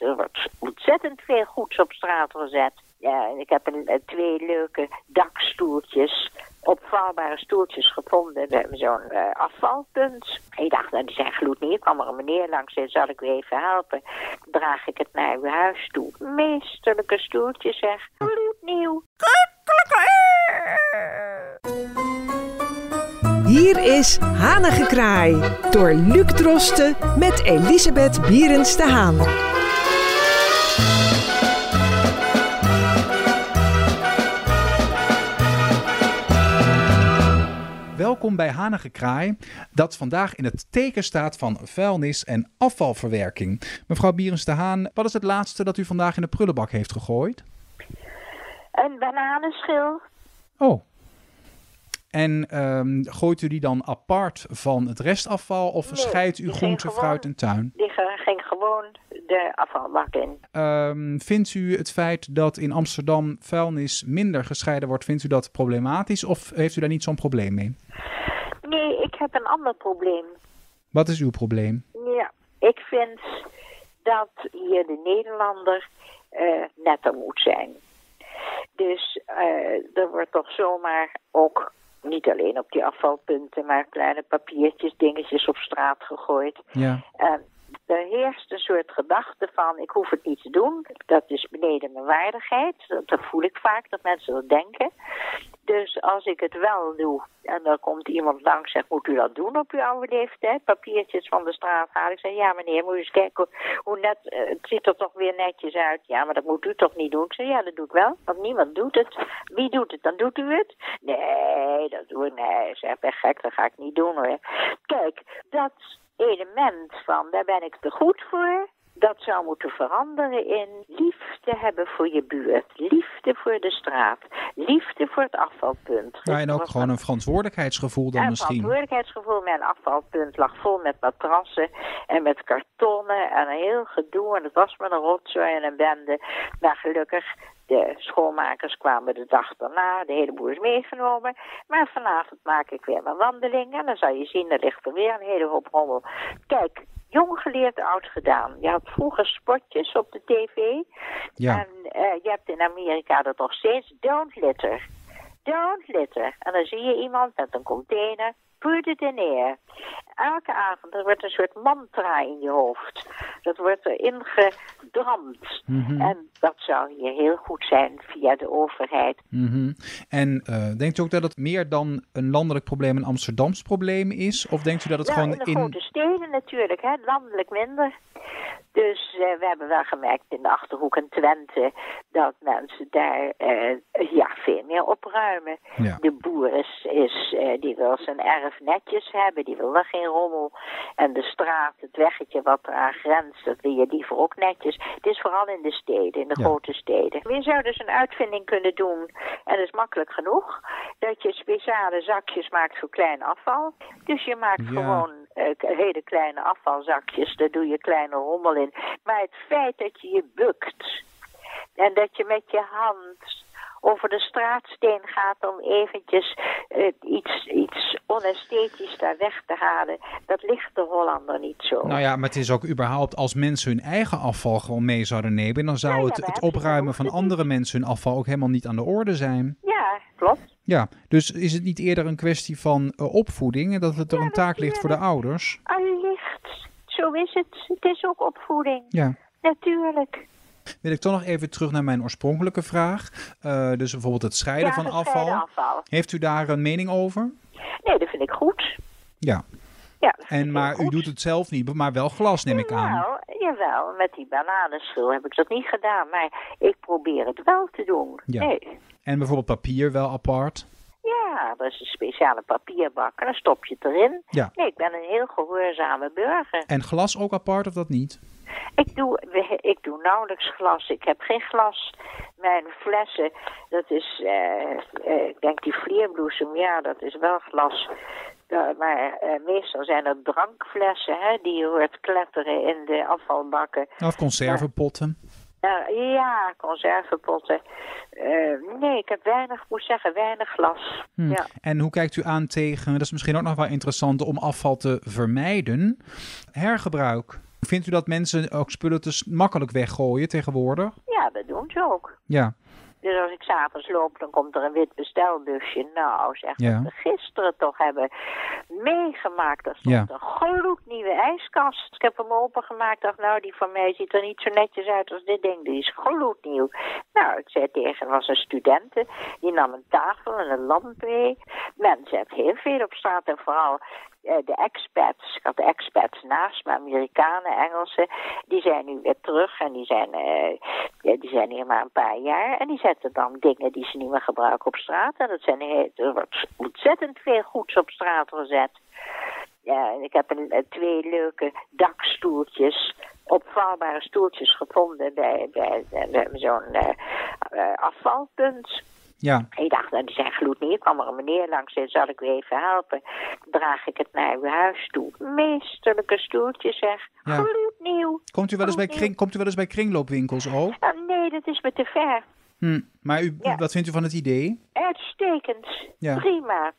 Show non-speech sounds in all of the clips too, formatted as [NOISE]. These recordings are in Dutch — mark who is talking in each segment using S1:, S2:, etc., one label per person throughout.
S1: er wordt ontzettend veel goeds op straat gezet. Ja, en ik heb een, eh, twee leuke dakstoeltjes, opvouwbare stoeltjes gevonden bij zo'n eh, afvalpunt. Ik dacht, nou, die zijn gloednieuw. kwam er een meneer langs en zal ik u even helpen. Dan draag ik het naar uw huis toe. Meesterlijke stoeltjes, zeg. Gloednieuw.
S2: Hier is Hanengekraai door Luc Drosten met Elisabeth Bierens de Haan.
S3: Welkom bij Hanige Kraai, dat vandaag in het teken staat van vuilnis en afvalverwerking. Mevrouw Bierens de Haan, wat is het laatste dat u vandaag in de prullenbak heeft gegooid?
S1: Een bananenschil.
S3: Oh. En ehm, gooit u die dan apart van het restafval of
S1: Nee,
S3: scheidt u groente, fruit en tuin?
S1: Die ging gewoon de afvalbak in.
S3: Ehm, vindt u het feit dat in Amsterdam vuilnis minder gescheiden wordt, vindt u dat problematisch of heeft u daar niet zo'n probleem mee?
S1: Ik heb een ander probleem.
S3: Wat is uw probleem?
S1: Ja, ik vind dat hier de Nederlander eh, netter moet zijn. Dus eh, er wordt toch zomaar ook, niet alleen op die afvalpunten, maar kleine papiertjes, dingetjes op straat gegooid.
S3: Ja.
S1: En er heerst een soort gedachte van, ik hoef het niet te doen. Dat is beneden mijn waardigheid. Dat, dat voel ik vaak, dat mensen dat denken. Dus als ik het wel doe, en dan komt iemand langs en zegt, moet u dat doen op uw oude leeftijd? Papiertjes van de straat halen. Ik zeg, ja meneer, moet u eens kijken hoe- net, eh, het ziet er toch weer netjes uit. Ja, maar dat moet u toch niet doen? Ik zeg, ja, dat doe ik wel, want niemand doet het. Wie doet het? Dan doet u het? Nee, dat doe ik, nee, zeg, ben gek, dat ga ik niet doen hoor. Kijk, dat element van, daar ben ik te goed voor. Dat zou moeten veranderen in liefde hebben voor je buurt. Liefde voor de straat. Liefde voor het afvalpunt.
S3: Ja, en ook gewoon een verantwoordelijkheidsgevoel dan
S1: een
S3: misschien.
S1: verantwoordelijkheidsgevoel. Mijn afvalpunt lag vol met matrassen en met kartonnen en een heel gedoe. En het was met een rotzooi en een bende. Maar gelukkig, de schoonmakers kwamen de dag daarna. De hele boel is meegenomen. Maar vanavond maak ik weer mijn wandeling. En dan zal je zien, er ligt er weer een hele hoop rommel. Kijk, jong geleerd, oud gedaan. Je had vroeger spotjes op de tv.
S3: Ja.
S1: En eh, je hebt in Amerika dat nog steeds. Don't litter. Don't litter. En dan zie je iemand met een container. Put it in air. Elke avond, er wordt een soort mantra in je hoofd. Dat wordt erin gedramd.
S3: Mhm.
S1: En dat zou hier heel goed zijn via de overheid.
S3: Mhm. En eh, denkt u ook dat het meer dan een landelijk probleem een Amsterdams probleem is? Of denkt u dat het
S1: Nou,
S3: gewoon
S1: in de
S3: in...
S1: grote steden natuurlijk, hè, landelijk minder. Dus eh, we hebben wel gemerkt in de Achterhoek en Twente dat mensen daar eh, ja, veel meer opruimen.
S3: Ja.
S1: De boer is, is eh, die wil zijn erf netjes hebben, die wil er geen rommel. En de straat, het weggetje wat eraan grenst, dat wil je liever ook netjes. Het is vooral in de steden, in de
S3: Ja.
S1: grote steden. Je zou dus een uitvinding kunnen doen, en dat is makkelijk genoeg, dat je speciale zakjes maakt voor klein afval. Dus je maakt
S3: Ja.
S1: gewoon k- hele kleine afvalzakjes, daar doe je kleine rommel in. Maar het feit dat je je bukt en dat je met je hand over de straatsteen gaat om eventjes eh, iets, iets onesthetisch daar weg te halen, dat ligt de Hollander niet zo.
S3: Nou ja, maar het is ook überhaupt als mensen hun eigen afval gewoon mee zouden nemen, dan zou
S1: Ja, ja,
S3: het, het opruimen van andere mensen hun afval ook helemaal niet aan de orde zijn.
S1: Ja, klopt.
S3: Ja, dus is het niet eerder een kwestie van eh, opvoeding en dat het er
S1: Ja,
S3: een taak ligt voor de ouders?
S1: Allicht. Zo is het. Het is ook opvoeding.
S3: Ja.
S1: Natuurlijk.
S3: Wil ik toch nog even terug naar mijn oorspronkelijke vraag. Eh, dus bijvoorbeeld het scheiden
S1: Ja,
S3: van afval.
S1: afval.
S3: Heeft u daar een mening over?
S1: Nee, dat vind ik goed.
S3: Ja.
S1: Ja,
S3: En, maar u doet het zelf niet, maar wel glas neem ik aan.
S1: Nou, jawel, met die bananenschil heb ik dat niet gedaan, maar ik probeer het wel te doen.
S3: Ja.
S1: Nee.
S3: En bijvoorbeeld papier wel apart.
S1: Ja, dat is een speciale papierbak en dan stop je het erin.
S3: Ja.
S1: Nee, ik ben een heel gehoorzame burger.
S3: En glas ook apart of dat niet?
S1: Ik doe, ik doe nauwelijks glas. Ik heb geen glas. Mijn flessen, dat is, eh, eh, ik denk die vlierbloesem, ja, dat is wel glas. Ja, maar eh, meestal zijn het drankflessen, hè, die je hoort kletteren in de afvalbakken.
S3: Of conservepotten.
S1: Nou, ja, conservepotten. Eh, nee, ik heb weinig, moet zeggen, weinig glas.
S3: Hm.
S1: Ja.
S3: En hoe kijkt u aan tegen, dat is misschien ook nog wel interessant om afval te vermijden, hergebruik? Vindt u dat mensen ook spullen te makkelijk weggooien tegenwoordig?
S1: Ja, dat doen ze ook.
S3: Ja.
S1: Dus als ik s'avonds loop, dan komt er een wit bestelbusje. Nou, zeg
S3: Ja.
S1: wat we gisteren toch hebben meegemaakt. Er stond
S3: Ja.
S1: een gloednieuwe ijskast. Ik heb hem opengemaakt. dacht, nou, die van mij ziet er niet zo netjes uit als dit ding. Die is gloednieuw. Nou, ik zei tegen, was een studente. Die nam een tafel en een lamp mee. Mensen hebben heel veel op straat en vooral eh, de expats, ik had de expats naast me, Amerikanen, Engelsen, die zijn nu weer terug en die zijn, eh, ja, die zijn hier maar een paar jaar. En die zetten dan dingen die ze niet meer gebruiken op straat. En dat zijn er wordt ontzettend veel goeds op straat gezet. Ja, ik heb een, eh, twee leuke dakstoeltjes, opvouwbare stoeltjes gevonden bij, bij, zo'n eh, eh, afvalpunt.
S3: Ja.
S1: Ik dacht, nou, die zijn gloednieuw. kwam er een meneer langs en zal ik u even helpen. Draag ik het naar uw huis toe. Meesterlijke stoeltjes, zeg.
S3: Ja.
S1: Gloednieuw.
S3: Komt u wel eens bij, kring, komt u wel eens bij kringloopwinkels ook?
S1: Nee, dat is me te ver.
S3: Hm. Maar u,
S1: Ja.
S3: wat vindt u van het idee?
S1: Uitstekend.
S3: Ja.
S1: Prima.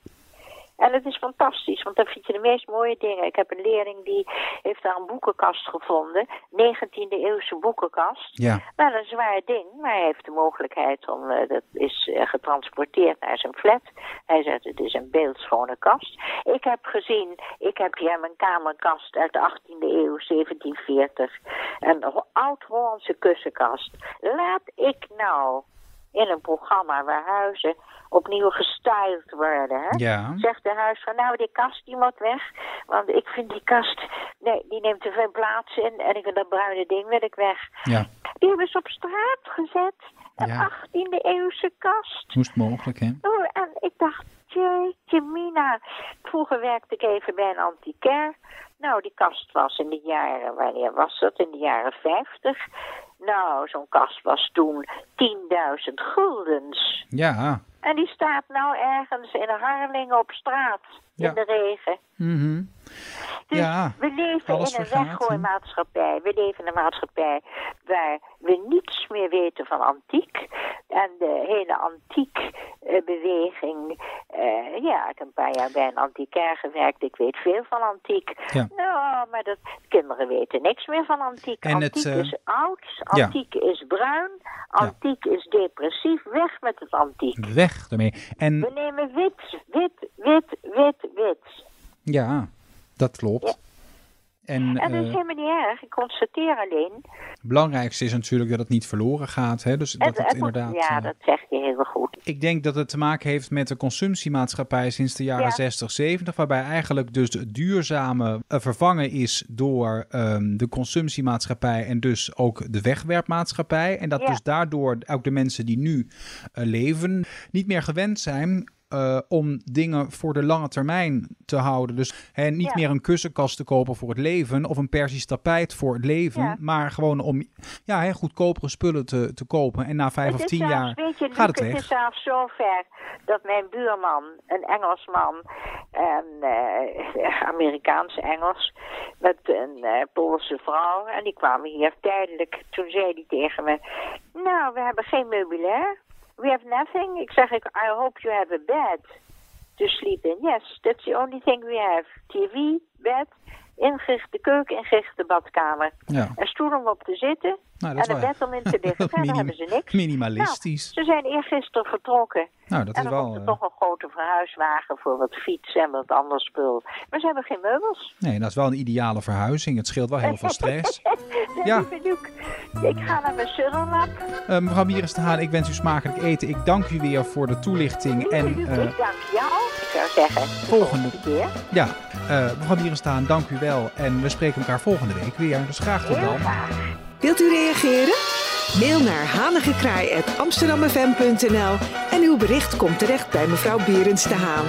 S1: En het is fantastisch, want dan vind je de meest mooie dingen. Ik heb een leerling die heeft daar een boekenkast gevonden. 19e eeuwse boekenkast.
S3: Ja.
S1: Wel een zwaar ding, maar hij heeft de mogelijkheid om, eh, dat is eh, getransporteerd naar zijn flat. Hij zegt, het is een beeldschone kast. Ik heb gezien, ik heb hier mijn kamerkast uit de 18e eeuw, 1740. Een ho- oud-Hollandse kussenkast. Laat ik nou in een programma waar huizen opnieuw gestyled worden, hè?
S3: Ja.
S1: Zegt de huisvrouw, nou die kast die moet weg. Want ik vind die kast, nee, die neemt te veel plaats in. En ik vind dat bruine ding wil ik weg.
S3: Ja.
S1: Die hebben ze op straat gezet. Een
S3: Ja.
S1: 18e eeuwse kast.
S3: Moest mogelijk, hè?
S1: Oh, en ik dacht, jeetje mina. Vroeger werkte ik even bij een antiquair. Nou, die kast was in de jaren, wanneer was dat? In de jaren 50. Nou, zo'n kast was toen 10.000 guldens.
S3: Ja.
S1: En die staat nou ergens in Harlingen op straat.
S3: Ja.
S1: In de regen.
S3: Mhm.
S1: Dus
S3: Ja,
S1: we leven in een weggooimaatschappij. We leven in een maatschappij waar we niets meer weten van antiek. En de hele antiekbeweging. eh ja, ik heb een paar jaar bij een antiquair gewerkt. Ik weet veel van antiek.
S3: Ja.
S1: Nou, maar dat, kinderen weten niks meer van antiek.
S3: En het,
S1: antiek
S3: eh,
S1: is oud,
S3: ja.
S1: antiek is bruin, antiek is depressief. Weg met het antiek.
S3: Weg ermee. En
S1: We nemen wit, wit, wit, wit, wit.
S3: ja, dat klopt. En
S1: En dat is
S3: eh,
S1: helemaal niet erg. Ik constateer alleen.
S3: het belangrijkste is natuurlijk dat het niet verloren gaat. Hè? Dus dat
S1: Het-
S3: het,
S1: het moet-
S3: inderdaad.
S1: ja,
S3: eh,
S1: dat zeg je heel goed.
S3: Ik denk dat het te maken heeft met de consumptiemaatschappij sinds de jaren
S1: Ja.
S3: 60, 70, waarbij eigenlijk dus het duurzame eh, vervangen is door ehm, de consumptiemaatschappij en dus ook de wegwerpmaatschappij. En dat
S1: Ja.
S3: dus daardoor ook de mensen die nu leven niet meer gewend zijn eh, om dingen voor de lange termijn te houden. Dus hè, niet
S1: Ja.
S3: meer een kussenkast te kopen voor het leven of een Persisch tapijt voor het leven,
S1: Ja.
S3: maar gewoon om ja, hè, goedkopere spullen te, te kopen. En na vijf
S1: Het
S3: of tien
S1: zelfs,
S3: jaar
S1: weet je,
S3: gaat het weg.
S1: Het is zelfs zo ver dat mijn buurman, een Engelsman, en eh Amerikaanse Engels, met een eh, Poolse vrouw, en die kwamen hier tijdelijk. Toen zei hij tegen me, nou, we hebben geen meubilair. We have nothing. Ik zeg, I hope you have a bed to sleep in. Yes, that's the only thing we have. TV, bed, ingerichte keuken, ingerichte badkamer.
S3: Ja.
S1: Een stoel om op te zitten
S3: Nou,
S1: en
S3: is
S1: een bed om in te [LAUGHS] liggen. Verder hebben ze niks.
S3: minimalistisch.
S1: Nou, ze zijn eergisteren vertrokken.
S3: Nou, dat
S1: en
S3: is
S1: dan
S3: wel.
S1: komt er
S3: eh,
S1: toch een grote verhuiswagen voor wat fiets en wat ander spul. Maar ze hebben geen meubels.
S3: Nee, dat is wel een ideale verhuizing. Het scheelt wel heel veel stress.
S1: Nee, [LAUGHS]
S3: Ja.
S1: Ik ga naar mijn suddelnap.
S3: Eh, mevrouw Bieres de Haan, ik wens u smakelijk eten. Ik dank u weer voor de toelichting. En eh,
S1: ik dank jou. Zou zeggen, de
S3: volgende-
S1: keer.
S3: ja, eh, mevrouw Bieres de Haan, dank u wel. En we spreken elkaar volgende week weer. Dus graag tot dan.
S2: Wilt u reageren? Mail naar hanigekraai.amsterdammefm.nl en uw bericht komt terecht bij mevrouw Berends de Haan.